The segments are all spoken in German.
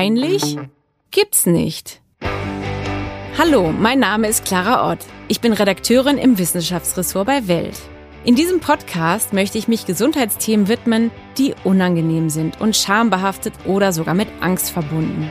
Peinlich? Gibt's nicht. Hallo, mein Name ist Clara Ott. Ich bin Redakteurin im Wissenschaftsressort bei Welt. In diesem Podcast möchte ich mich Gesundheitsthemen widmen, die unangenehm sind und schambehaftet oder sogar mit Angst verbunden.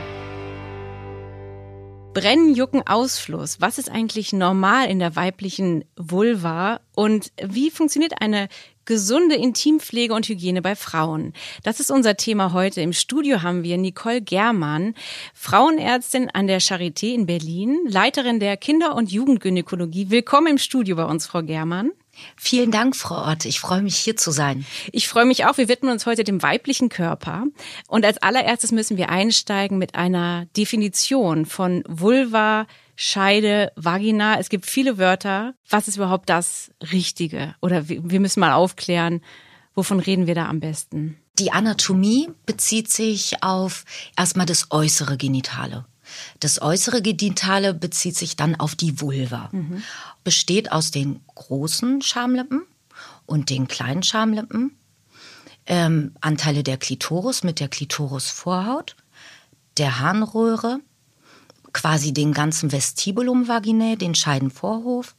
Brennen, Jucken, Ausfluss. Was ist eigentlich normal in der weiblichen Vulva und wie funktioniert eine gesunde Intimpflege und Hygiene bei Frauen? Das ist unser Thema heute. Im Studio haben wir Nicole Germann, Frauenärztin an der Charité in Berlin, Leiterin der Kinder- und Jugendgynäkologie. Willkommen im Studio bei uns, Frau Germann. Vielen Dank, Frau Ott. Ich freue mich, hier zu sein. Ich freue mich auch. Wir widmen uns heute dem weiblichen Körper. Und als allererstes müssen wir einsteigen mit einer Definition von Vulva, Scheide, Vagina. Es gibt viele Wörter. Was ist überhaupt das Richtige? Oder wir müssen mal aufklären, wovon reden wir da am besten? Die Anatomie bezieht sich auf erstmal das äußere Genitale. Das äußere Genitale bezieht sich dann auf die Vulva. Mhm. Besteht aus den großen Schamlippen und den kleinen Schamlippen. Ähm, Anteile der Klitoris mit der Klitorisvorhaut, der Harnröhre, quasi den ganzen Vestibulum vaginae, den Scheidenvorhof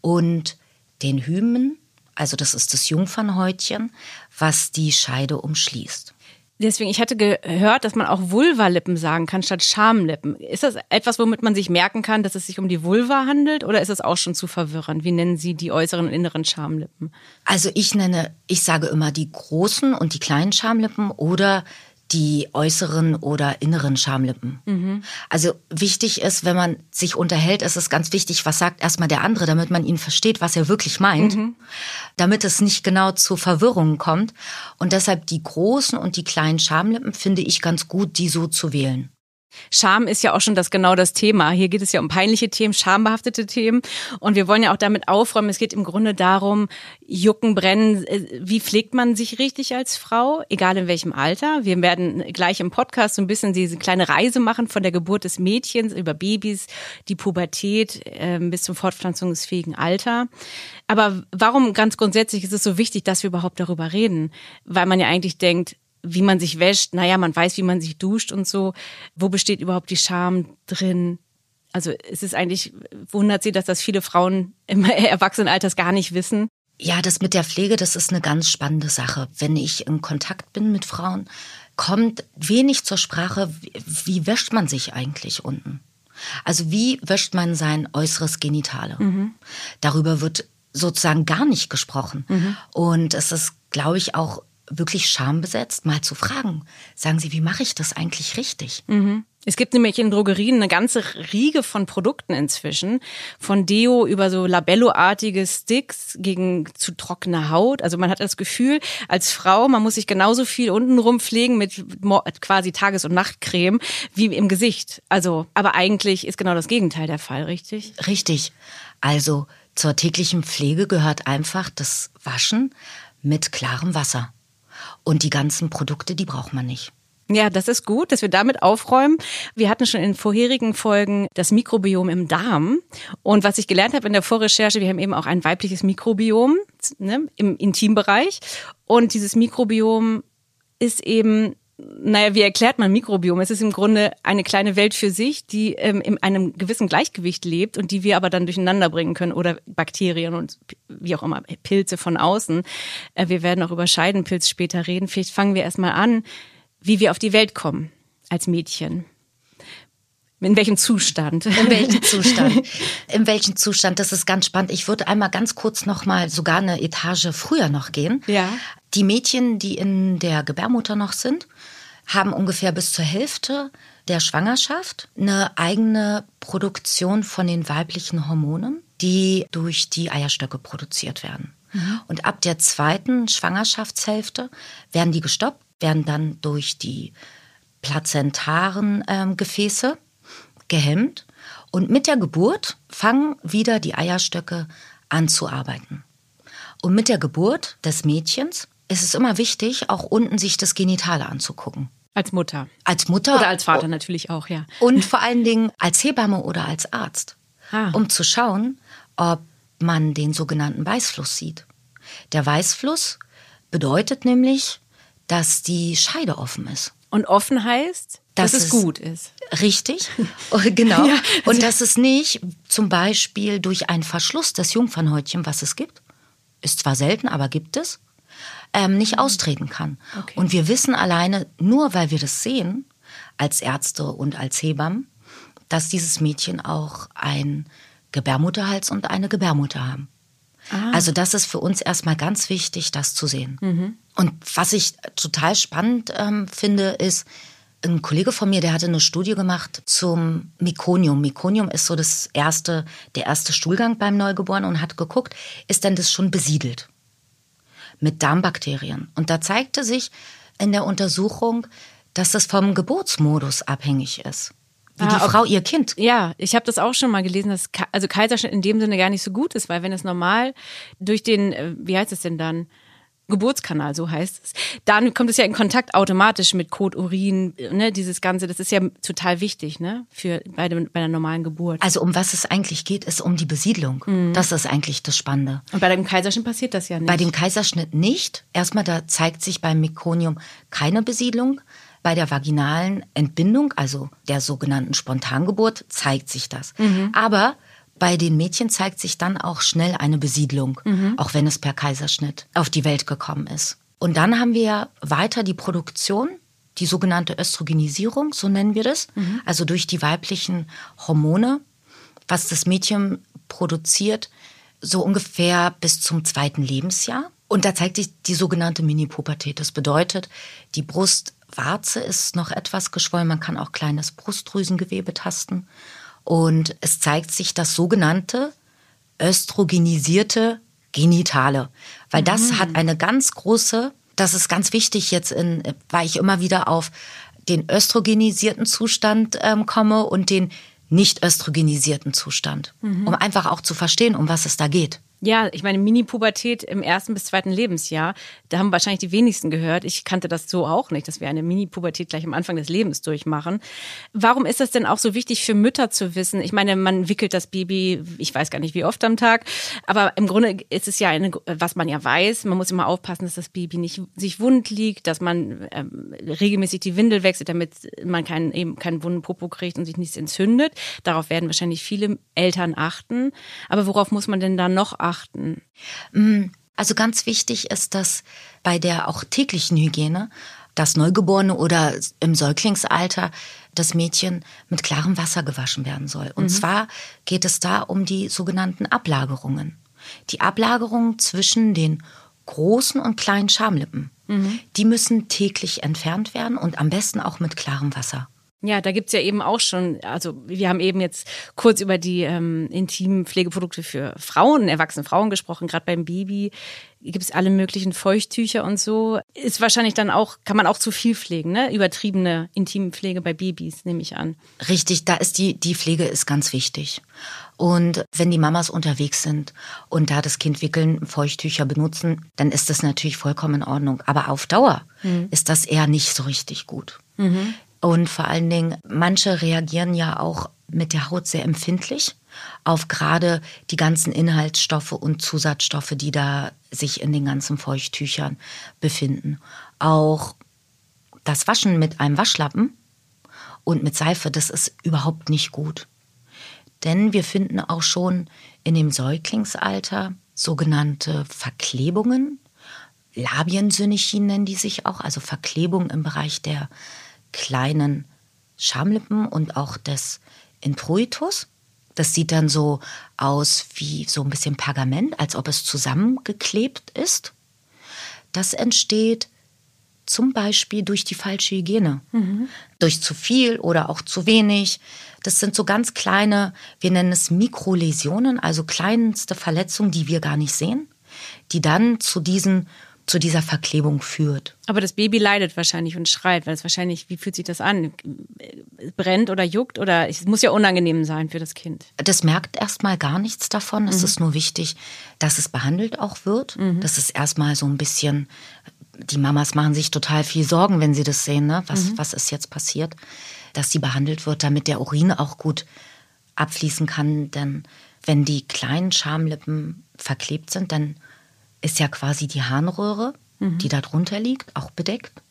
und den Hymen, also das ist das Jungfernhäutchen, was die Scheide umschließt. Deswegen, ich hatte gehört, dass man auch Vulvalippen sagen kann statt Schamlippen. Ist das etwas, womit man sich merken kann, dass es sich um die Vulva handelt oder ist das auch schon zu verwirrend? Wie nennen Sie die äußeren und inneren Schamlippen? Also ich nenne, ich sage immer die großen und die kleinen Schamlippen oder die äußeren oder inneren Schamlippen. Mhm. Also wichtig ist, wenn man sich unterhält, ist es ganz wichtig, was sagt erstmal der andere, damit man ihn versteht, was er wirklich meint, mhm. damit es nicht genau zu Verwirrungen kommt. Und deshalb die großen und die kleinen Schamlippen finde ich ganz gut, die so zu wählen. Scham ist ja auch schon das genau das Thema. Hier geht es ja um peinliche Themen, schambehaftete Themen. Und wir wollen ja auch damit aufräumen. Es geht im Grunde darum, Jucken, Brennen. Äh, wie pflegt man sich richtig als Frau? Egal in welchem Alter. Wir werden gleich im Podcast so ein bisschen diese kleine Reise machen von der Geburt des Mädchens über Babys, die Pubertät äh, bis zum fortpflanzungsfähigen Alter. Aber warum ganz grundsätzlich ist es so wichtig, dass wir überhaupt darüber reden? Weil man ja eigentlich denkt, wie man sich wäscht, naja, man weiß, wie man sich duscht und so. Wo besteht überhaupt die Scham drin? Also es ist eigentlich, wundert sie, dass das viele Frauen im Erwachsenenalters gar nicht wissen. Ja, das mit der Pflege, das ist eine ganz spannende Sache. Wenn ich in Kontakt bin mit Frauen, kommt wenig zur Sprache, wie, wie wäscht man sich eigentlich unten? Also wie wäscht man sein äußeres Genitale? Mhm. Darüber wird sozusagen gar nicht gesprochen. Mhm. Und es ist, glaube ich, auch wirklich schambesetzt, mal zu fragen. Sagen Sie, wie mache ich das eigentlich richtig? Mhm. Es gibt nämlich in Drogerien eine ganze Riege von Produkten inzwischen. Von Deo über so Labello-artige Sticks gegen zu trockene Haut. Also man hat das Gefühl, als Frau, man muss sich genauso viel untenrum pflegen mit quasi Tages- und Nachtcreme wie im Gesicht. Also, aber eigentlich ist genau das Gegenteil der Fall, richtig? Richtig. Also zur täglichen Pflege gehört einfach das Waschen mit klarem Wasser. Und die ganzen Produkte, die braucht man nicht. Ja, das ist gut, dass wir damit aufräumen. Wir hatten schon in vorherigen Folgen das Mikrobiom im Darm. Und was ich gelernt habe in der Vorrecherche, wir haben eben auch ein weibliches Mikrobiom ne, im Intimbereich. Und dieses Mikrobiom ist eben naja, wie erklärt man Mikrobiom? Es ist im Grunde eine kleine Welt für sich, die ähm, in einem gewissen Gleichgewicht lebt und die wir aber dann durcheinander bringen können oder Bakterien und wie auch immer, Pilze von außen. Äh, wir werden auch über Scheidenpilz später reden. Vielleicht fangen wir erstmal an, wie wir auf die Welt kommen als Mädchen. In welchem Zustand? In welchem Zustand? In welchem Zustand? Das ist ganz spannend. Ich würde einmal ganz kurz noch mal sogar eine Etage früher noch gehen. Ja. Die Mädchen, die in der Gebärmutter noch sind, haben ungefähr bis zur Hälfte der Schwangerschaft eine eigene Produktion von den weiblichen Hormonen, die durch die Eierstöcke produziert werden. Mhm. Und ab der zweiten Schwangerschaftshälfte werden die gestoppt, werden dann durch die plazentaren äh, Gefäße gehemmt und mit der Geburt fangen wieder die Eierstöcke an zu arbeiten. Und mit der Geburt des Mädchens ist es immer wichtig, auch unten sich das Genitale anzugucken. Als Mutter. Als Mutter. Oder als Vater natürlich auch, ja. Und vor allen Dingen als Hebamme oder als Arzt. Ah. Um zu schauen, ob man den sogenannten Weißfluss sieht. Der Weißfluss bedeutet nämlich, dass die Scheide offen ist. Und offen heißt? dass, dass es gut ist. Richtig, oh, genau. ja, also und dass es nicht zum Beispiel durch einen Verschluss des Jungfernhäutchen, was es gibt, ist zwar selten, aber gibt es, ähm, nicht mhm. austreten kann. Okay. Und wir wissen alleine, nur weil wir das sehen, als Ärzte und als Hebammen, dass dieses Mädchen auch ein Gebärmutterhals und eine Gebärmutter haben. Ah. Also das ist für uns erstmal ganz wichtig, das zu sehen. Mhm. Und was ich total spannend ähm, finde, ist, ein Kollege von mir, der hatte eine Studie gemacht zum Mekonium. Mekonium ist so das erste, der erste Stuhlgang beim Neugeborenen und hat geguckt, ist denn das schon besiedelt mit Darmbakterien? Und da zeigte sich in der Untersuchung, dass das vom Geburtsmodus abhängig ist. Wie ah, die Frau ihr Kind. Ja, ich habe das auch schon mal gelesen, dass also Kaiserschnitt in dem Sinne gar nicht so gut ist, weil wenn es normal durch den, äh, wie heißt es denn dann? Geburtskanal, so heißt es. Dann kommt es ja in Kontakt automatisch mit Kot, Urin, ne, dieses Ganze. Das ist ja total wichtig, ne, für bei, dem, bei der normalen Geburt. Also um was es eigentlich geht, ist um die Besiedlung. Mhm. Das ist eigentlich das Spannende. Und bei dem Kaiserschnitt passiert das ja nicht. Bei dem Kaiserschnitt nicht. Erstmal da zeigt sich beim Mekonium keine Besiedlung. Bei der vaginalen Entbindung, also der sogenannten Spontangeburt, zeigt sich das. Mhm. Aber bei den Mädchen zeigt sich dann auch schnell eine Besiedlung, mhm. auch wenn es per Kaiserschnitt auf die Welt gekommen ist. Und dann haben wir weiter die Produktion, die sogenannte Östrogenisierung, so nennen wir das, mhm. also durch die weiblichen Hormone, was das Mädchen produziert, so ungefähr bis zum zweiten Lebensjahr. Und da zeigt sich die sogenannte Mini-Pubertät. Das bedeutet, die Brust Warze ist noch etwas geschwollen. Man kann auch kleines Brustdrüsengewebe tasten. Und es zeigt sich das sogenannte östrogenisierte Genitale. Weil das mhm. hat eine ganz große, das ist ganz wichtig jetzt, in, weil ich immer wieder auf den östrogenisierten Zustand ähm, komme und den nicht östrogenisierten Zustand. Mhm. Um einfach auch zu verstehen, um was es da geht. Ja, ich meine, Mini-Pubertät im ersten bis zweiten Lebensjahr, da haben wahrscheinlich die wenigsten gehört. Ich kannte das so auch nicht, dass wir eine Mini-Pubertät gleich am Anfang des Lebens durchmachen. Warum ist das denn auch so wichtig für Mütter zu wissen? Ich meine, man wickelt das Baby, ich weiß gar nicht wie oft am Tag, aber im Grunde ist es ja eine, was man ja weiß. Man muss immer aufpassen, dass das Baby nicht sich wund liegt, dass man ähm, regelmäßig die Windel wechselt, damit man keinen, eben keinen wunden Popo kriegt und sich nichts entzündet. Darauf werden wahrscheinlich viele Eltern achten. Aber worauf muss man denn da noch achten? Beachten? Mm, also ganz wichtig ist, dass bei der auch täglichen Hygiene das Neugeborene oder im Säuglingsalter das Mädchen mit klarem Wasser gewaschen werden soll. Und mhm. zwar geht es da um die sogenannten Ablagerungen. Die Ablagerungen zwischen den großen und kleinen Schamlippen. Mhm. Die müssen täglich entfernt werden und am besten auch mit klarem Wasser. Ja, da gibt's ja eben auch schon, also wir haben eben jetzt kurz über die ähm, intimen Pflegeprodukte für Frauen, erwachsene Frauen gesprochen, gerade beim Baby gibt es alle möglichen Feuchttücher und so. Ist wahrscheinlich dann auch, kann man auch zu viel pflegen, ne? Übertriebene intime Pflege bei Babys, nehme ich an. Richtig, da ist die, die Pflege ist ganz wichtig. Und wenn die Mamas unterwegs sind und da das Kind wickeln, Feuchttücher benutzen, dann ist das natürlich vollkommen in Ordnung. Aber auf Dauer mhm. ist das eher nicht so richtig gut. Mhm. Und vor allen Dingen, manche reagieren ja auch mit der Haut sehr empfindlich auf gerade die ganzen Inhaltsstoffe und Zusatzstoffe, die da sich in den ganzen Feuchttüchern befinden. Auch das Waschen mit einem Waschlappen und mit Seife, das ist überhaupt nicht gut. Denn wir finden auch schon in dem Säuglingsalter sogenannte Verklebungen, Labiensynichin nennen die sich auch, also Verklebungen im Bereich der kleinen Schamlippen und auch des Introitus. Das sieht dann so aus wie so ein bisschen Pergament, als ob es zusammengeklebt ist. Das entsteht zum Beispiel durch die falsche Hygiene, mhm. durch zu viel oder auch zu wenig. Das sind so ganz kleine, wir nennen es Mikroläsionen, also kleinste Verletzungen, die wir gar nicht sehen, die dann zu diesen zu dieser Verklebung führt. Aber das Baby leidet wahrscheinlich und schreit, weil es wahrscheinlich, wie fühlt sich das an? Brennt oder juckt oder es muss ja unangenehm sein für das Kind. Das merkt erstmal gar nichts davon. Es mhm. ist nur wichtig, dass es behandelt auch wird. Mhm. Das ist erstmal so ein bisschen, die Mamas machen sich total viel Sorgen, wenn sie das sehen, ne? was, mhm. was ist jetzt passiert, dass sie behandelt wird, damit der Urin auch gut abfließen kann. Denn wenn die kleinen Schamlippen verklebt sind, dann ist ja quasi die Harnröhre, mhm. die da drunter liegt, auch bedeckt.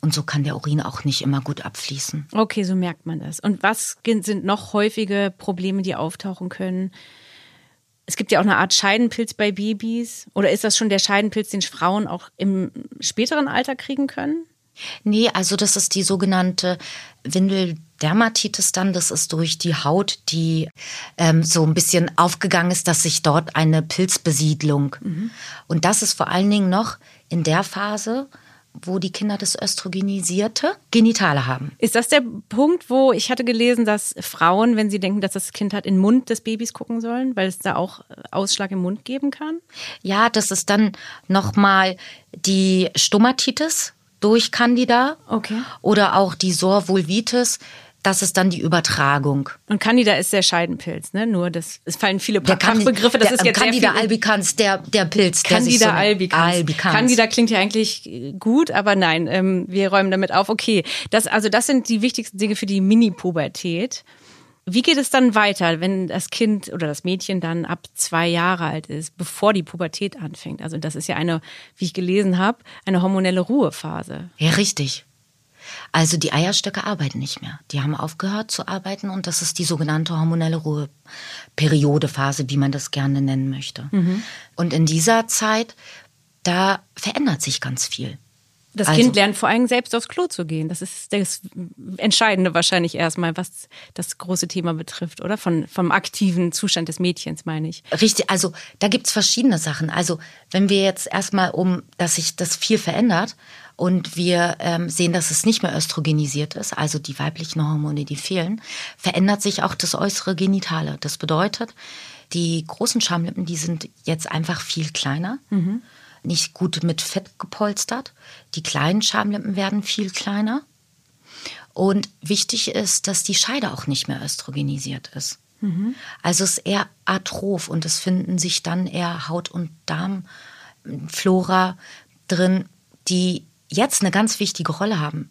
Und so kann der Urin auch nicht immer gut abfließen. Okay, so merkt man das. Und was sind noch häufige Probleme, die auftauchen können? Es gibt ja auch eine Art Scheidenpilz bei Babys. Oder ist das schon der Scheidenpilz, den Frauen auch im späteren Alter kriegen können? Nee, also das ist die sogenannte Windeldermatitis dann. Das ist durch die Haut, die ähm, so ein bisschen aufgegangen ist, dass sich dort eine Pilzbesiedlung. Mhm. Und das ist vor allen Dingen noch in der Phase, wo die Kinder das östrogenisierte Genitale haben. Ist das der Punkt, wo ich hatte gelesen, dass Frauen, wenn sie denken, dass das Kind hat, in den Mund des Babys gucken sollen, weil es da auch Ausschlag im Mund geben kann? Ja, das ist dann nochmal die Stomatitis, durch Candida okay. oder auch die Sorvulvitis. Das ist dann die Übertragung. Und Candida ist der Scheidenpilz, ne? Nur das, es fallen viele der Fachbegriffe. Das der, ist jetzt Candida albicans, der der Pilz. Candida so albicans. albicans. Candida klingt ja eigentlich gut, aber nein, ähm, wir räumen damit auf. Okay, das also das sind die wichtigsten Dinge für die Mini-Pubertät. Wie geht es dann weiter, wenn das Kind oder das Mädchen dann ab zwei Jahre alt ist, bevor die Pubertät anfängt? Also das ist ja eine, wie ich gelesen habe, eine hormonelle Ruhephase. Ja, richtig. Also die Eierstöcke arbeiten nicht mehr. Die haben aufgehört zu arbeiten und das ist die sogenannte hormonelle Ruheperiode-Phase, wie man das gerne nennen möchte. Mhm. Und in dieser Zeit, da verändert sich ganz viel. Das also, Kind lernt vor allem selbst aufs Klo zu gehen. Das ist das Entscheidende wahrscheinlich erstmal, was das große Thema betrifft, oder? Von, vom aktiven Zustand des Mädchens, meine ich. Richtig, also da gibt's verschiedene Sachen. Also wenn wir jetzt erstmal um, dass sich das viel verändert und wir ähm, sehen, dass es nicht mehr östrogenisiert ist, also die weiblichen Hormone, die fehlen, verändert sich auch das äußere Genitale. Das bedeutet, die großen Schamlippen, die sind jetzt einfach viel kleiner. Mhm nicht gut mit Fett gepolstert. Die kleinen Schamlippen werden viel kleiner. Und wichtig ist, dass die Scheide auch nicht mehr östrogenisiert ist. Mhm. Also es ist eher atroph und es finden sich dann eher Haut- und Darmflora drin, die jetzt eine ganz wichtige Rolle haben.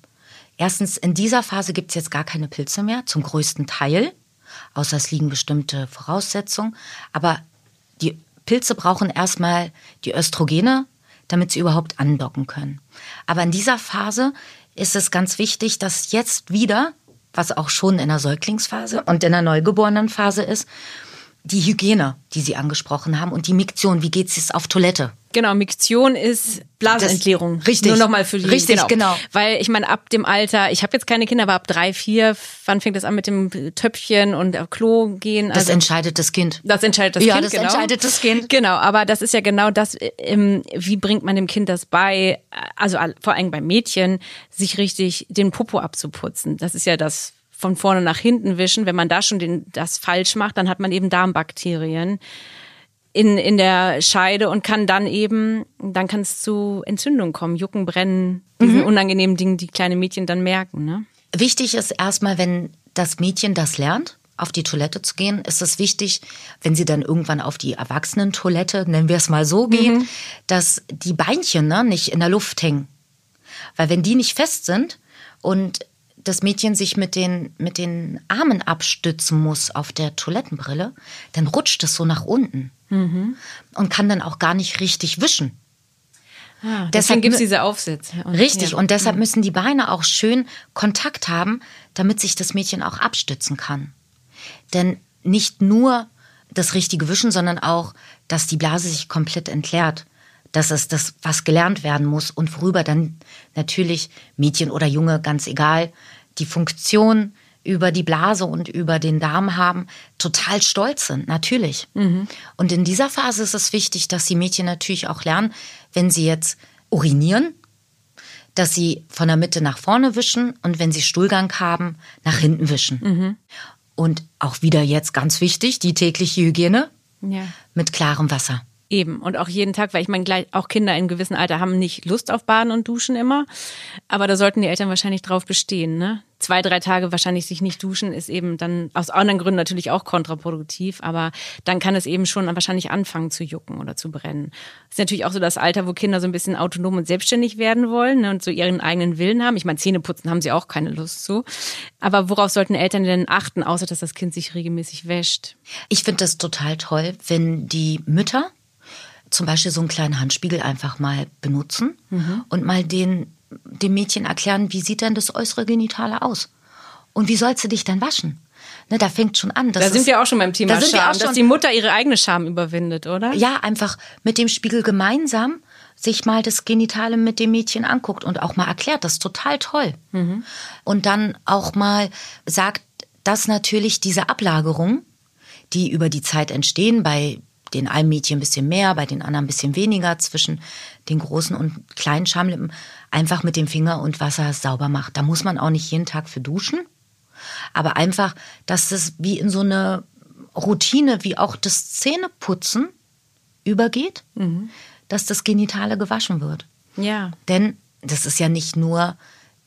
Erstens, in dieser Phase gibt es jetzt gar keine Pilze mehr, zum größten Teil, außer es liegen bestimmte Voraussetzungen. Aber die Pilze brauchen erstmal die Östrogene, damit sie überhaupt andocken können. Aber in dieser Phase ist es ganz wichtig, dass jetzt wieder, was auch schon in der Säuglingsphase und in der Neugeborenenphase ist, die Hygiene, die Sie angesprochen haben und die Miktion, wie geht es auf Toilette? Genau, Miktion ist Blasenentleerung. Das, richtig. Nur nochmal für die. Richtig, genau. genau. Weil ich meine, ab dem Alter, ich habe jetzt keine Kinder, aber ab drei, vier, wann fängt das an mit dem Töpfchen und Klo gehen? Also, das entscheidet das Kind. Das entscheidet das ja, Kind. Ja, das genau. entscheidet das Kind. Genau, aber das ist ja genau das, ähm, wie bringt man dem Kind das bei, also vor allem beim Mädchen, sich richtig den Popo abzuputzen. Das ist ja das von vorne nach hinten wischen. Wenn man da schon den, das falsch macht, dann hat man eben Darmbakterien in, in der Scheide und kann dann eben, dann kann es zu Entzündungen kommen, Jucken, Brennen, diesen mhm. unangenehmen Dingen, die kleine Mädchen dann merken. Ne? Wichtig ist erstmal, wenn das Mädchen das lernt, auf die Toilette zu gehen, ist es wichtig, wenn sie dann irgendwann auf die Erwachsenentoilette, nennen wir es mal so, gehen, mhm. dass die Beinchen ne, nicht in der Luft hängen. Weil wenn die nicht fest sind und das Mädchen sich mit den, mit den Armen abstützen muss auf der Toilettenbrille, dann rutscht es so nach unten mhm. und kann dann auch gar nicht richtig wischen. Ah, deshalb gibt es diese Aufsätze. Und, richtig, ja. und deshalb mhm. müssen die Beine auch schön Kontakt haben, damit sich das Mädchen auch abstützen kann. Denn nicht nur das richtige Wischen, sondern auch, dass die Blase sich komplett entleert. Das ist das, was gelernt werden muss und worüber dann natürlich Mädchen oder Junge, ganz egal, die Funktion über die Blase und über den Darm haben, total stolz sind, natürlich. Mhm. Und in dieser Phase ist es wichtig, dass die Mädchen natürlich auch lernen, wenn sie jetzt urinieren, dass sie von der Mitte nach vorne wischen und wenn sie Stuhlgang haben, nach hinten wischen. Mhm. Und auch wieder jetzt ganz wichtig, die tägliche Hygiene ja. mit klarem Wasser. Eben. Und auch jeden Tag, weil ich meine, auch Kinder in gewissem Alter haben nicht Lust auf Baden und Duschen immer. Aber da sollten die Eltern wahrscheinlich drauf bestehen, ne? Zwei, drei Tage wahrscheinlich sich nicht duschen ist eben dann aus anderen Gründen natürlich auch kontraproduktiv, aber dann kann es eben schon wahrscheinlich anfangen zu jucken oder zu brennen. Ist natürlich auch so das Alter, wo Kinder so ein bisschen autonom und selbstständig werden wollen ne, und so ihren eigenen Willen haben. Ich meine, Zähne putzen haben sie auch keine Lust zu. Aber worauf sollten Eltern denn achten, außer dass das Kind sich regelmäßig wäscht? Ich finde das total toll, wenn die Mütter zum Beispiel so einen kleinen Handspiegel einfach mal benutzen mhm. und mal den dem Mädchen erklären, wie sieht denn das äußere Genitale aus? Und wie sollst du dich denn waschen? Ne, da fängt schon an. da sind wir auch schon beim Thema da Scham, dass die Mutter ihre eigene Scham überwindet, oder? Ja, einfach mit dem Spiegel gemeinsam sich mal das Genitale mit dem Mädchen anguckt und auch mal erklärt, das ist total toll. Mhm. Und dann auch mal sagt, dass natürlich diese Ablagerung, die über die Zeit entstehen, bei den einen Mädchen ein bisschen mehr, bei den anderen ein bisschen weniger, zwischen den großen und kleinen Schamlippen, einfach mit dem Finger und Wasser sauber macht. Da muss man auch nicht jeden Tag für duschen. Aber einfach, dass es wie in so eine Routine, wie auch das Zähneputzen übergeht, mhm. dass das Genitale gewaschen wird. Ja. Denn das ist ja nicht nur,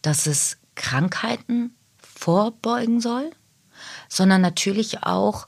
dass es Krankheiten vorbeugen soll, sondern natürlich auch,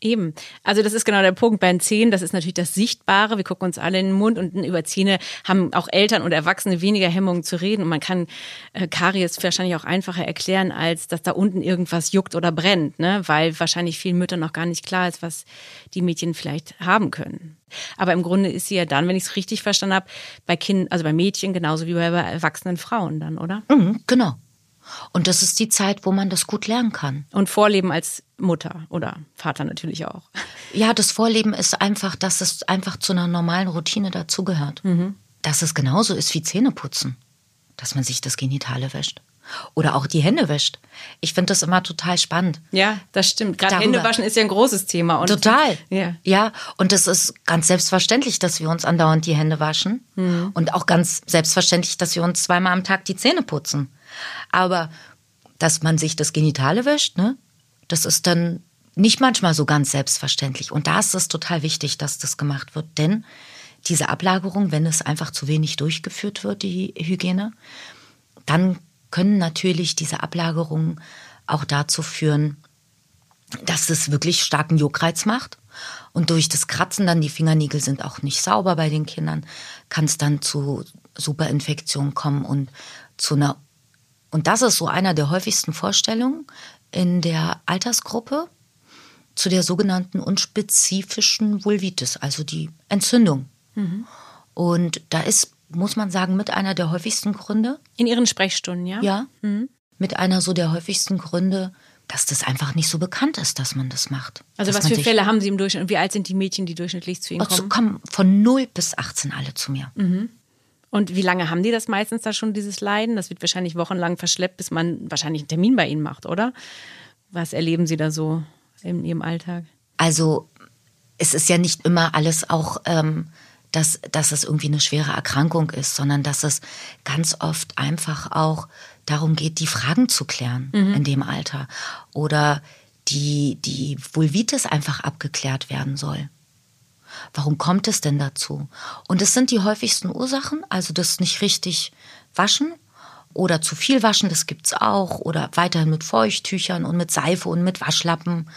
Eben. Also das ist genau der Punkt. Bei den Zähnen, das ist natürlich das Sichtbare. Wir gucken uns alle in den Mund und über Zähne haben auch Eltern und Erwachsene weniger Hemmungen zu reden. Und man kann äh, Karies wahrscheinlich auch einfacher erklären, als dass da unten irgendwas juckt oder brennt, ne? weil wahrscheinlich vielen Müttern noch gar nicht klar ist, was die Mädchen vielleicht haben können. Aber im Grunde ist sie ja dann, wenn ich es richtig verstanden habe, bei Kindern, also bei Mädchen genauso wie bei erwachsenen Frauen dann, oder? Mhm, genau. Und das ist die Zeit, wo man das gut lernen kann. Und Vorleben als Mutter oder Vater natürlich auch. Ja, das Vorleben ist einfach, dass es einfach zu einer normalen Routine dazugehört. Mhm. Dass es genauso ist wie Zähneputzen. Dass man sich das Genitale wäscht. Oder auch die Hände wäscht. Ich finde das immer total spannend. Ja, das stimmt. Gerade Händewaschen ist ja ein großes Thema. Und total. Ja. ja, und es ist ganz selbstverständlich, dass wir uns andauernd die Hände waschen. Mhm. Und auch ganz selbstverständlich, dass wir uns zweimal am Tag die Zähne putzen. Aber dass man sich das Genitale wäscht, ne, das ist dann nicht manchmal so ganz selbstverständlich. Und da ist es total wichtig, dass das gemacht wird. Denn diese Ablagerung, wenn es einfach zu wenig durchgeführt wird, die Hygiene, dann können natürlich diese Ablagerungen auch dazu führen, dass es wirklich starken Juckreiz macht. Und durch das Kratzen dann, die Fingernägel sind auch nicht sauber bei den Kindern, kann es dann zu Superinfektionen kommen und zu einer und das ist so einer der häufigsten Vorstellungen in der Altersgruppe zu der sogenannten unspezifischen Vulvitis, also die Entzündung. Mhm. Und da ist, muss man sagen, mit einer der häufigsten Gründe. In Ihren Sprechstunden, ja? Ja. Mhm. Mit einer so der häufigsten Gründe, dass das einfach nicht so bekannt ist, dass man das macht. Also was für Fälle haben Sie im Durchschnitt und wie alt sind die Mädchen, die durchschnittlich zu Ihnen kommen? Also kommen von 0 bis 18 alle zu mir. Mhm. Und wie lange haben die das meistens da schon, dieses Leiden? Das wird wahrscheinlich wochenlang verschleppt, bis man wahrscheinlich einen Termin bei ihnen macht, oder? Was erleben Sie da so in Ihrem Alltag? Also es ist ja nicht immer alles auch, ähm, dass, dass es irgendwie eine schwere Erkrankung ist, sondern dass es ganz oft einfach auch darum geht, die Fragen zu klären mhm. in dem Alter. Oder die, die Vulvitis einfach abgeklärt werden soll. Warum kommt es denn dazu? Und es sind die häufigsten Ursachen, also das nicht richtig waschen oder zu viel waschen, das gibt es auch, oder weiterhin mit Feuchttüchern und mit Seife und mit Waschlappen.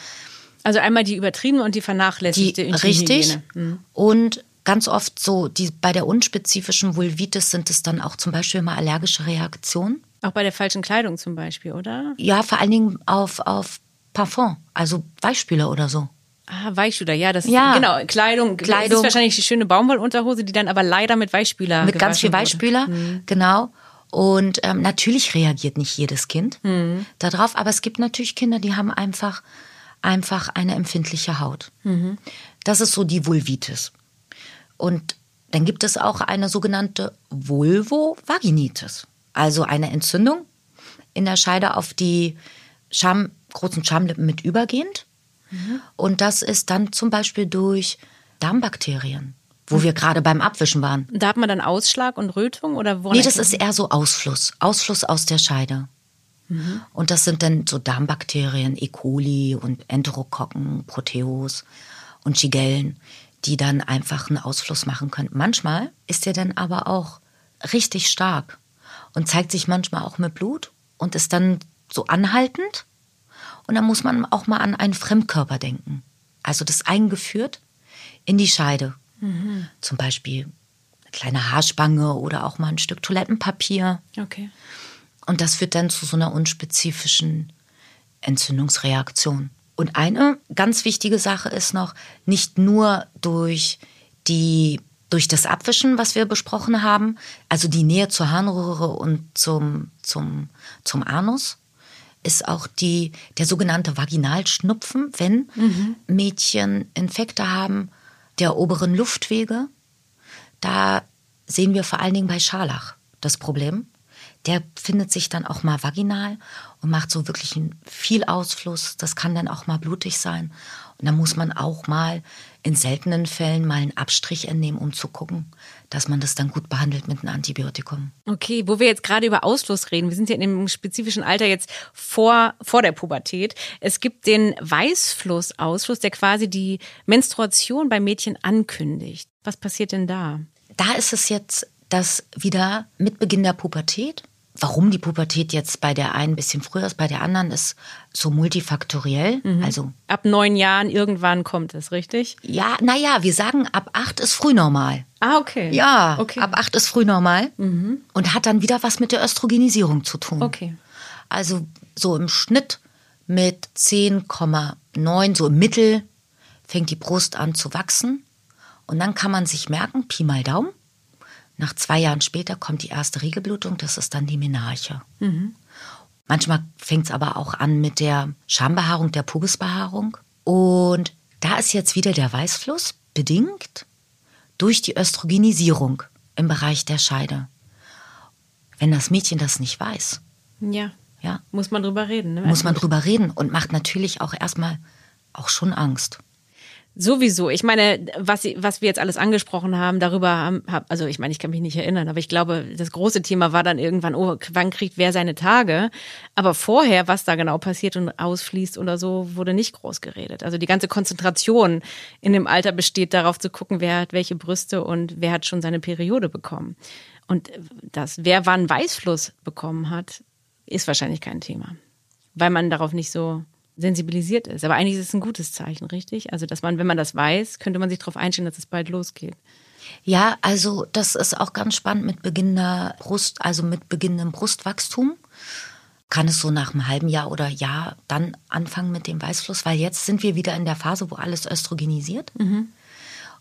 Also einmal die übertriebene und die vernachlässigte die, Richtig. Mhm. Und ganz oft so, die, bei der unspezifischen Vulvitis sind es dann auch zum Beispiel mal allergische Reaktionen. Auch bei der falschen Kleidung zum Beispiel, oder? Ja, vor allen Dingen auf, auf Parfum, also Weichspüler oder so. Ah, Weichspüler, ja, das ja. genau Kleidung. Kleidung. Das ist wahrscheinlich die schöne Baumwollunterhose, die dann aber leider mit Weichspüler mit ganz viel Weichspüler, mhm. genau. Und ähm, natürlich reagiert nicht jedes Kind mhm. darauf, aber es gibt natürlich Kinder, die haben einfach einfach eine empfindliche Haut. Mhm. Das ist so die Vulvitis. Und dann gibt es auch eine sogenannte Vulvovaginitis, also eine Entzündung in der Scheide auf die Scham großen Schamlippen mit übergehend. Und das ist dann zum Beispiel durch Darmbakterien, wo wir gerade beim Abwischen waren. Da hat man dann Ausschlag und Rötung oder woran Nee, das ist eher so Ausfluss. Ausfluss aus der Scheide. Und das sind dann so Darmbakterien, E. coli und Enterokokken, Proteus und Shigellen, die dann einfach einen Ausfluss machen können. Manchmal ist der dann aber auch richtig stark und zeigt sich manchmal auch mit Blut und ist dann so anhaltend. Und dann muss man auch mal an einen Fremdkörper denken. Also das eingeführt in die Scheide. Zum Beispiel eine kleine Haarspange oder auch mal ein Stück Toilettenpapier. Okay. Und das führt dann zu so einer unspezifischen Entzündungsreaktion. Und eine ganz wichtige Sache ist noch, nicht nur durch die durch das Abwischen, was wir besprochen haben, also die Nähe zur Harnröhre und zum, zum, zum Anus, ist auch die, der sogenannte Vaginalschnupfen, wenn Mädchen Infekte haben der oberen Luftwege. Da sehen wir vor allen Dingen bei Scharlach das Problem. Der findet sich dann auch mal vaginal und macht so wirklich viel Ausfluss. Das kann dann auch mal blutig sein. Und da muss man auch mal in seltenen Fällen mal einen Abstrich entnehmen, um zu gucken, dass man das dann gut behandelt mit einem Antibiotikum. Okay, wo wir jetzt gerade über Ausfluss reden, wir sind ja in dem spezifischen Alter jetzt vor, vor der Pubertät. Es gibt den Weißflussausfluss, der quasi die Menstruation bei Mädchen ankündigt. Was passiert denn da? Da ist es jetzt, dass wieder mit Beginn der Pubertät, warum die Pubertät jetzt bei der einen ein bisschen früher ist, bei der anderen ist so multifaktoriell. Also Ab neun Jahren irgendwann kommt es, richtig? ja, naja, wir sagen, ab acht ist frühnormal. Ah, okay. Ja, okay. ab acht ist frühnormal und hat dann wieder was mit der Östrogenisierung zu tun. Okay. Also so im Schnitt mit 10,9, so im Mittel, fängt die Brust an zu wachsen. Und dann kann man sich merken, Pi mal Daumen, nach zwei Jahren später kommt die erste Regelblutung, das ist dann die Menarche. Manchmal fängt es aber auch an mit der Schambehaarung, der Pubisbehaarung. Und da ist jetzt wieder der Weißfluss bedingt durch die Östrogenisierung im Bereich der Scheide. Wenn das Mädchen das nicht weiß, Ja. ja, Muss man drüber reden, ne? muss man drüber reden und macht natürlich auch erstmal auch schon Angst. Sowieso. Ich meine, was, was wir jetzt alles angesprochen haben, darüber haben, hab- also ich meine, ich kann mich nicht erinnern, aber ich glaube, das große Thema war dann irgendwann, oh, wann kriegt wer seine Tage? Aber vorher, was da genau passiert und ausfließt oder so, wurde nicht groß geredet. Also die ganze Konzentration in dem Alter besteht darauf zu gucken, wer hat welche Brüste und wer hat schon seine Periode bekommen. Und das, wer wann Weißfluss bekommen hat, ist wahrscheinlich kein Thema. Weil man darauf nicht so sensibilisiert ist. Aber eigentlich ist es ein gutes Zeichen, richtig? Also, dass man, wenn man das weiß, könnte man sich darauf einstellen, dass es bald losgeht. Ja, also das ist auch ganz spannend mit beginnender Brust, also mit beginnendem Brustwachstum. Kann es so nach einem halben Jahr oder Jahr dann anfangen mit dem Weißfluss, weil jetzt sind wir wieder in der Phase, wo alles östrogenisiert.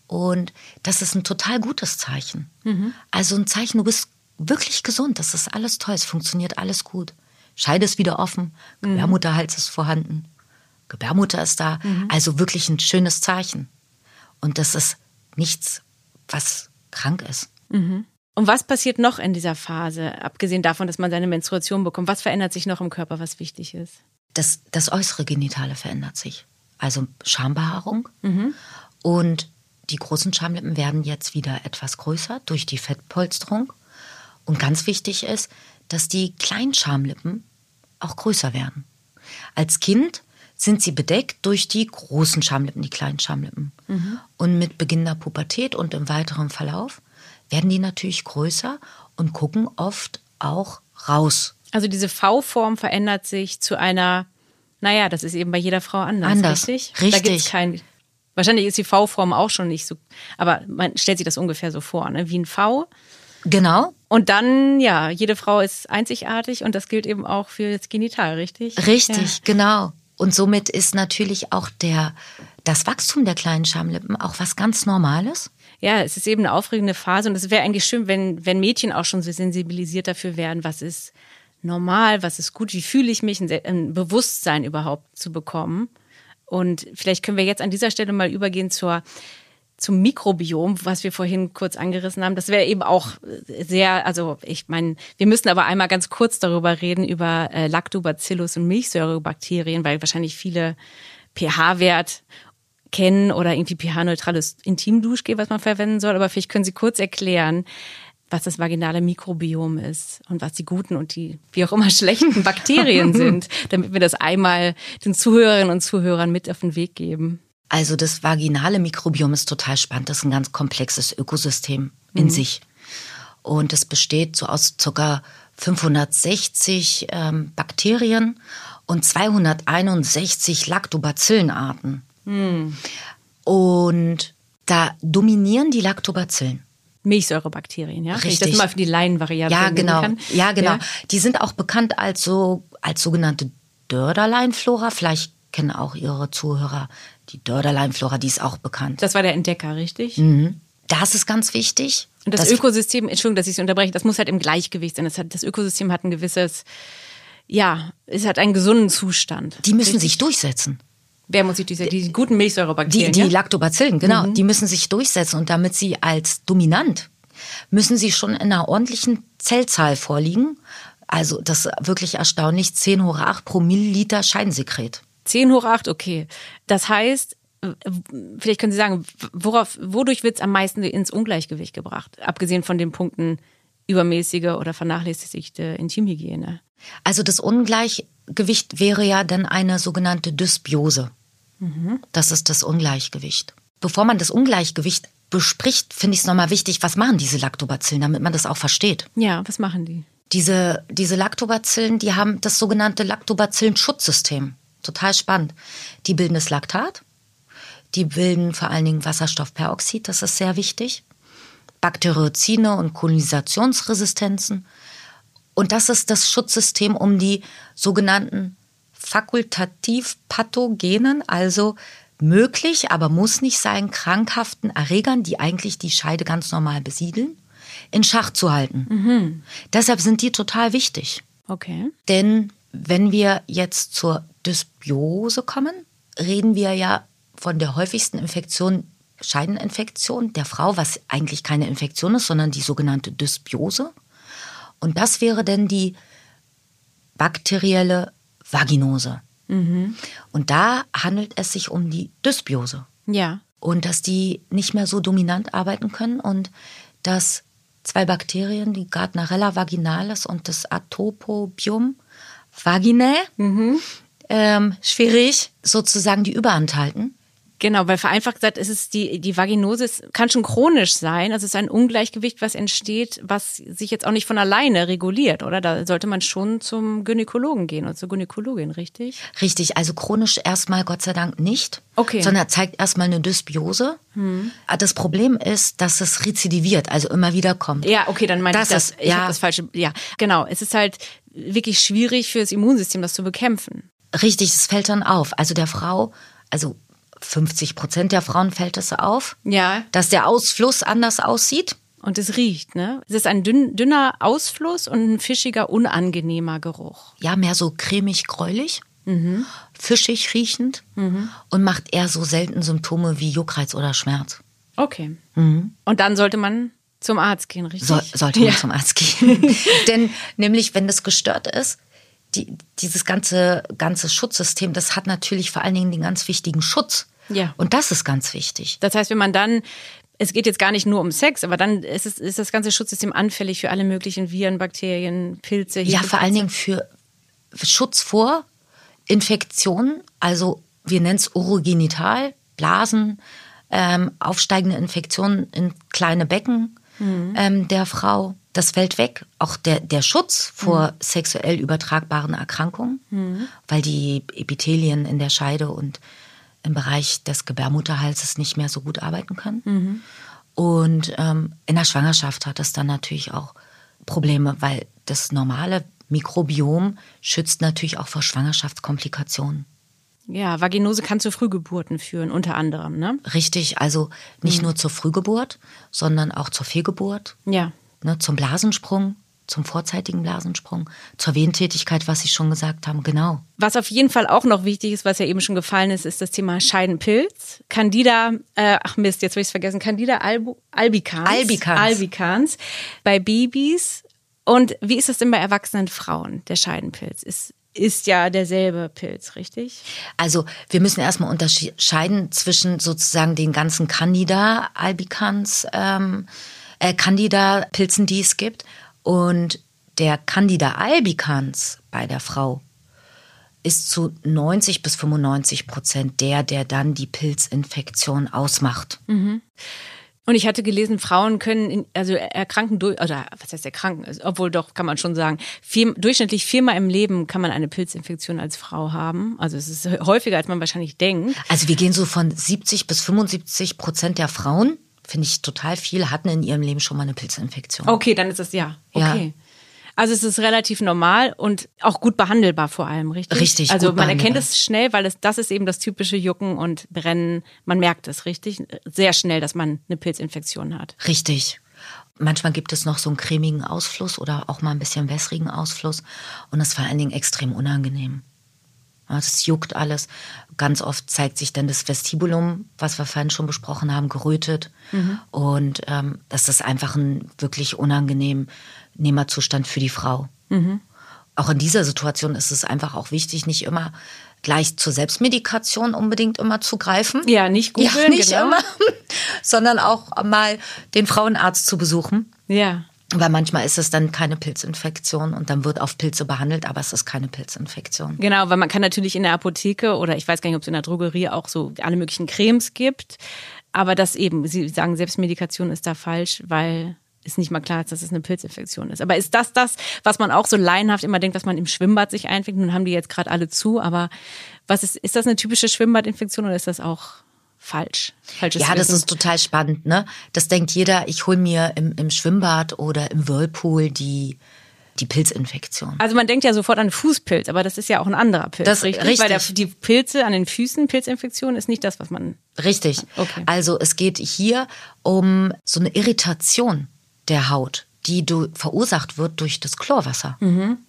Und das ist ein total gutes Zeichen. Also ein Zeichen, du bist wirklich gesund, das ist alles toll, es funktioniert alles gut. Scheide ist wieder offen, Gebärmutterhals ist vorhanden, Gebärmutter ist da. Also wirklich ein schönes Zeichen. Und das ist nichts, was krank ist. Und was passiert noch in dieser Phase, abgesehen davon, dass man seine Menstruation bekommt? Was verändert sich noch im Körper, was wichtig ist? Das, das äußere Genitale verändert sich. Also Schambehaarung. Und die großen Schamlippen werden jetzt wieder etwas größer durch die Fettpolsterung. Und ganz wichtig ist, dass die kleinen Schamlippen auch größer werden. Als Kind sind sie bedeckt durch die großen Schamlippen, die kleinen Schamlippen. Und mit Beginn der Pubertät und im weiteren Verlauf werden die natürlich größer und gucken oft auch raus. Also diese V-Form verändert sich zu einer, naja, das ist eben bei jeder Frau anders, Anders. richtig? Da Richtig. gibt's kein, wahrscheinlich ist die V-Form auch schon nicht so, aber man stellt sich das ungefähr so vor, ne? wie ein V. Genau, Und dann, ja, jede Frau ist einzigartig und das gilt eben auch für das Genital, richtig? Richtig, genau. Und somit ist natürlich auch der, das Wachstum der kleinen Schamlippen auch was ganz Normales. Ja, es ist eben eine aufregende Phase und es wäre eigentlich schön, wenn, wenn Mädchen auch schon so sensibilisiert dafür wären, was ist normal, was ist gut, wie fühle ich mich, ein Bewusstsein überhaupt zu bekommen. Und vielleicht können wir jetzt an dieser Stelle mal übergehen zur zum Mikrobiom, was wir vorhin kurz angerissen haben. Das wäre eben auch sehr, also ich meine, wir müssen aber einmal ganz kurz darüber reden, über äh, Lactobacillus und Milchsäurebakterien, weil wahrscheinlich viele pH-Wert kennen oder irgendwie pH-neutrales Intimduschgel, was man verwenden soll. Aber vielleicht können Sie kurz erklären, was das vaginale Mikrobiom ist und was die guten und die wie auch immer schlechten Bakterien sind, damit wir das einmal den Zuhörerinnen und Zuhörern mit auf den Weg geben. Also das vaginale Mikrobiom ist total spannend. Das ist ein ganz komplexes Ökosystem in mhm. sich. Und es besteht so aus ca. 560 ähm, Bakterien und 261 Lactobacillenarten. Mhm. Und da dominieren die Lactobacillen. Milchsäurebakterien, ja? Richtig. Wenn ich das mal für die Laienvariante Ja, genau. Kann. Ja, genau. Ja. Die sind auch bekannt als so als sogenannte Dörderleinflora. Vielleicht kennen auch Ihre Zuhörer die Dörderleinflora, die ist auch bekannt. Das war der Entdecker, richtig? Mhm. Das ist ganz wichtig. Und das, das Ökosystem, Entschuldigung, dass ich Sie unterbreche, das muss halt im Gleichgewicht sein. Das, hat, das Ökosystem hat ein gewisses, ja, es hat einen gesunden Zustand. Die müssen richtig? sich durchsetzen. Wer muss sich durchsetzen? Die guten Milchsäurebakterien. Die, die? Lactobacillen, genau. Mhm. Die müssen sich durchsetzen. Und damit sie als dominant, müssen sie schon in einer ordentlichen Zellzahl vorliegen. Also das ist wirklich erstaunlich. 10 hoch 8 pro Milliliter Scheinsekret. 10 hoch 8, okay. Das heißt, vielleicht können Sie sagen, worauf, wodurch wird es am meisten ins Ungleichgewicht gebracht? Abgesehen von den Punkten übermäßige oder vernachlässigte Intimhygiene. Also das Ungleichgewicht wäre ja dann eine sogenannte Dysbiose. Mhm. Das ist das Ungleichgewicht. Bevor man das Ungleichgewicht bespricht, finde ich es nochmal wichtig, was machen diese Lactobacillen, damit man das auch versteht. Ja, was machen die? Diese, diese Lactobacillen, die haben das sogenannte Lactobacillenschutzsystem. Total spannend. Die bilden das Laktat, die bilden vor allen Dingen Wasserstoffperoxid, das ist sehr wichtig, Bakteriozine und Kolonisationsresistenzen. Und das ist das Schutzsystem, um die sogenannten fakultativ pathogenen, also möglich, aber muss nicht sein, krankhaften Erregern, die eigentlich die Scheide ganz normal besiedeln, in Schach zu halten. Mhm. Deshalb sind die total wichtig. Okay. Denn wenn wir jetzt zur Dysbiose kommen, reden wir ja von der häufigsten Infektion, Scheideninfektion der Frau, was eigentlich keine Infektion ist, sondern die sogenannte Dysbiose. Und das wäre denn die bakterielle Vaginose. Mhm. Und da handelt es sich um die Dysbiose. Ja. Und dass die nicht mehr so dominant arbeiten können und dass zwei Bakterien, die Gardnerella vaginalis und das Atopobium vaginae, mhm. Ähm, schwierig, sozusagen die Überhand halten. Genau, weil vereinfacht gesagt ist es die, die Vaginose kann schon chronisch sein. Also es ist ein Ungleichgewicht, was entsteht, was sich jetzt auch nicht von alleine reguliert, oder? Da sollte man schon zum Gynäkologen gehen oder zur Gynäkologin, richtig? Richtig, also chronisch erstmal Gott sei Dank nicht. Okay. Sondern zeigt erstmal eine Dysbiose. Hm. Das Problem ist, dass es rezidiviert, also immer wieder kommt. Ja, okay, dann meine ich das. Ist, ich ja. das falsche. Ja, genau. Es ist halt wirklich schwierig für das Immunsystem, das zu bekämpfen. Richtig, es fällt dann auf. Also der Frau, also 50 Prozent der Frauen fällt es auf, ja. dass der Ausfluss anders aussieht. Und es riecht, ne? Es ist ein dünn, dünner Ausfluss und ein fischiger, unangenehmer Geruch. Ja, mehr so cremig-gräulich, mhm. fischig riechend mhm. und macht eher so selten Symptome wie Juckreiz oder Schmerz. Okay. Mhm. Und dann sollte man zum Arzt gehen, richtig? So, sollte man ja. zum Arzt gehen. Denn nämlich, wenn das gestört ist, die, dieses ganze, ganze Schutzsystem, das hat natürlich vor allen Dingen den ganz wichtigen Schutz. Ja. Und das ist ganz wichtig. Das heißt, wenn man dann es geht jetzt gar nicht nur um Sex, aber dann ist, es, ist das ganze Schutzsystem anfällig für alle möglichen Viren, Bakterien, Pilze. Ja, vor allen Dingen für Schutz vor Infektionen, also wir nennen es Urogenital, Blasen, ähm, aufsteigende Infektionen in kleine Becken mhm. ähm, der Frau. Das fällt weg. Auch der, der Schutz vor mhm. sexuell übertragbaren Erkrankungen, mhm. weil die Epithelien in der Scheide und im Bereich des Gebärmutterhalses nicht mehr so gut arbeiten können. Mhm. Und ähm, in der Schwangerschaft hat es dann natürlich auch Probleme, weil das normale Mikrobiom schützt natürlich auch vor Schwangerschaftskomplikationen. Ja, Vaginose kann zu Frühgeburten führen, unter anderem, ne? Richtig, also nicht mhm. nur zur Frühgeburt, sondern auch zur Fehlgeburt. Ja. Ne, zum Blasensprung, zum vorzeitigen Blasensprung, zur Wehentätigkeit, was Sie schon gesagt haben, genau. Was auf jeden Fall auch noch wichtig ist, was ja eben schon gefallen ist, ist das Thema Scheidenpilz. Candida, äh, ach Mist, jetzt habe ich es vergessen, Candida albu, albicans. Albicans. Albicans. Bei Babys. Und wie ist das denn bei erwachsenen Frauen, der Scheidenpilz? Ist, ist ja derselbe Pilz, richtig? Also wir müssen erstmal unterscheiden zwischen sozusagen den ganzen Candida albicans, ähm, äh, Candida-Pilzen, die es gibt und der Candida albicans bei der Frau ist zu 90 bis 95 Prozent der, der dann die Pilzinfektion ausmacht. Mhm. Und ich hatte gelesen, Frauen können, in, also erkranken durch, oder was heißt erkranken, also, obwohl doch kann man schon sagen, vier, durchschnittlich viermal im Leben kann man eine Pilzinfektion als Frau haben. Also es ist häufiger, als man wahrscheinlich denkt. Also wir gehen so von 70 bis 75 Prozent der Frauen finde ich total viel, hatten in ihrem Leben schon mal eine Pilzinfektion. Okay, dann ist es ja. Okay. Ja. Also es ist relativ normal und auch gut behandelbar vor allem, richtig? Richtig. Also man erkennt es schnell, weil es, das ist eben das typische Jucken und Brennen. Man merkt es richtig sehr schnell, dass man eine Pilzinfektion hat. Richtig. Manchmal gibt es noch so einen cremigen Ausfluss oder auch mal ein bisschen wässrigen Ausfluss und das ist vor allen Dingen extrem unangenehm. Es juckt alles. Ganz oft zeigt sich dann das Vestibulum, was wir vorhin schon besprochen haben, gerötet. Mhm. Und ähm, das ist einfach ein wirklich unangenehmer Zustand für die Frau. Mhm. Auch in dieser Situation ist es einfach auch wichtig, nicht immer gleich zur Selbstmedikation unbedingt immer zu greifen. Ja, nicht googeln, ja, nicht genau. immer, sondern auch mal den Frauenarzt zu besuchen. Ja. Weil manchmal ist es dann keine Pilzinfektion und dann wird auf Pilze behandelt, aber es ist keine Pilzinfektion. Genau, weil man kann natürlich in der Apotheke oder ich weiß gar nicht, ob es in der Drogerie auch so alle möglichen Cremes gibt. Aber das eben, Sie sagen, Selbstmedikation ist da falsch, weil es nicht mal klar ist, dass es eine Pilzinfektion ist. Aber ist das das, was man auch so laienhaft immer denkt, was man im Schwimmbad sich einfängt? Nun haben die jetzt gerade alle zu, aber was ist, ist das eine typische Schwimmbadinfektion oder ist das auch falsch. Falsches ja, das ist total spannend, ne? Das denkt jeder, ich hole mir im, im Schwimmbad oder im Whirlpool die die Pilzinfektion. Also man denkt ja sofort an Fußpilz, aber das ist ja auch ein anderer Pilz, das, richtig? richtig? Weil der, die Pilze an den Füßen, Pilzinfektion, ist nicht das, was man... Richtig. Okay. Also es geht hier um so eine Irritation der Haut, die du, verursacht wird durch das Chlorwasser. Mhm.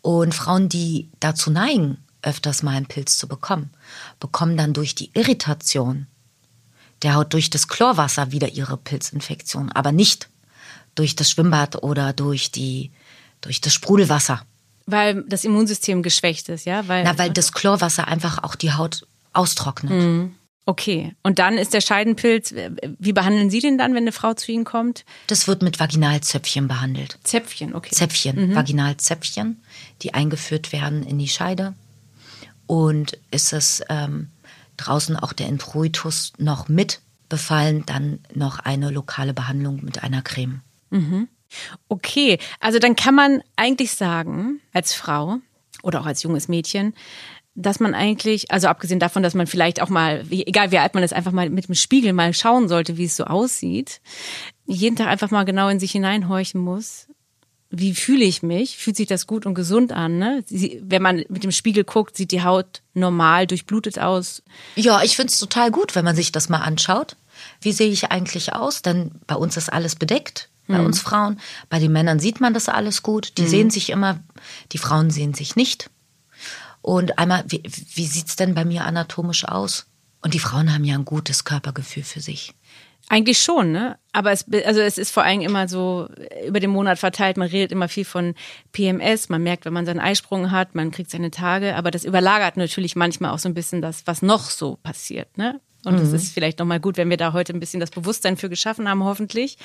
Und Frauen, die dazu neigen, öfters mal einen Pilz zu bekommen, bekommen dann durch die Irritation der Haut durch das Chlorwasser wieder ihre Pilzinfektion, aber nicht durch das Schwimmbad oder durch, die, durch das Sprudelwasser. Weil das Immunsystem geschwächt ist, ja? Weil, Na, weil das Chlorwasser einfach auch die Haut austrocknet. Mhm. Okay. Und dann ist der Scheidenpilz, wie behandeln Sie den dann, wenn eine Frau zu Ihnen kommt? Das wird mit Vaginalzöpfchen behandelt. Zäpfchen, okay. Zäpfchen, mhm. Vaginalzäpfchen, die eingeführt werden in die Scheide und ist es ähm, draußen auch der Introitus noch mit befallen, dann noch eine lokale Behandlung mit einer Creme. Mhm. Okay, also dann kann man eigentlich sagen, als Frau oder auch als junges Mädchen, dass man eigentlich, also abgesehen davon, dass man vielleicht auch mal, egal wie alt man ist, einfach mal mit dem Spiegel mal schauen sollte, wie es so aussieht, jeden Tag einfach mal genau in sich hineinhorchen muss wie fühle ich mich? Fühlt sich das gut und gesund an? Ne? Sie, wenn man mit dem Spiegel guckt, sieht die Haut normal, durchblutet aus. Ja, ich finde es total gut, wenn man sich das mal anschaut. Wie sehe ich eigentlich aus? Denn bei uns ist alles bedeckt, bei mhm. uns Frauen. Bei den Männern sieht man das alles gut. Die mhm. sehen sich immer, die Frauen sehen sich nicht. Und einmal, wie, wie sieht es denn bei mir anatomisch aus? Und die Frauen haben ja ein gutes Körpergefühl für sich. Eigentlich schon, ne? Aber es, also es ist vor allem immer so über den Monat verteilt. Man redet immer viel von PMS. Man merkt, wenn man seinen Eisprung hat, man kriegt seine Tage. Aber das überlagert natürlich manchmal auch so ein bisschen das, was noch so passiert, ne? Und es mhm. ist vielleicht nochmal gut, wenn wir da heute ein bisschen das Bewusstsein für geschaffen haben, hoffentlich.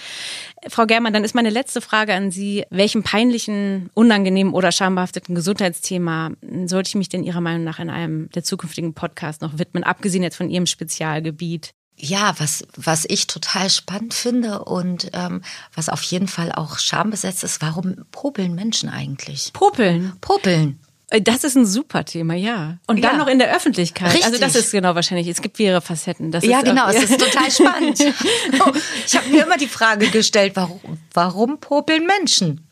Frau Germann, dann ist meine letzte Frage an Sie. Welchem peinlichen, unangenehmen oder schambehafteten Gesundheitsthema sollte ich mich denn Ihrer Meinung nach in einem der zukünftigen Podcasts noch widmen, abgesehen jetzt von Ihrem Spezialgebiet? Ja, was, was ich total spannend finde und ähm, was auf jeden Fall auch schambesetzt ist, warum popeln Menschen eigentlich? Popeln? Popeln. Äh, das ist ein super Thema, ja. Und dann ja. noch in der Öffentlichkeit. Richtig. Also das ist genau wahrscheinlich. Es gibt mehrere Facetten. Das ja, genau. es ist total spannend. ich habe mir immer die Frage gestellt, warum, warum popeln Menschen?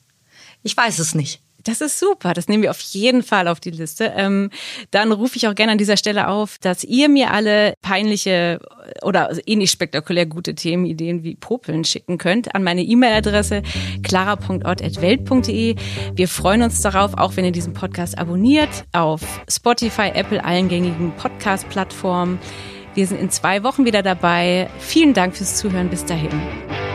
Ich weiß es nicht. Das ist super. Das nehmen wir auf jeden Fall auf die Liste. Ähm, dann rufe ich auch gerne an dieser Stelle auf, dass ihr mir alle peinliche oder ähnlich spektakulär gute Themenideen wie Popeln schicken könnt an meine E-Mail-Adresse clara.ort.welt.de. Wir freuen uns darauf, auch wenn ihr diesen Podcast abonniert auf Spotify, Apple, allen gängigen Podcast-Plattformen. Wir sind in zwei Wochen wieder dabei. Vielen Dank fürs Zuhören. Bis dahin.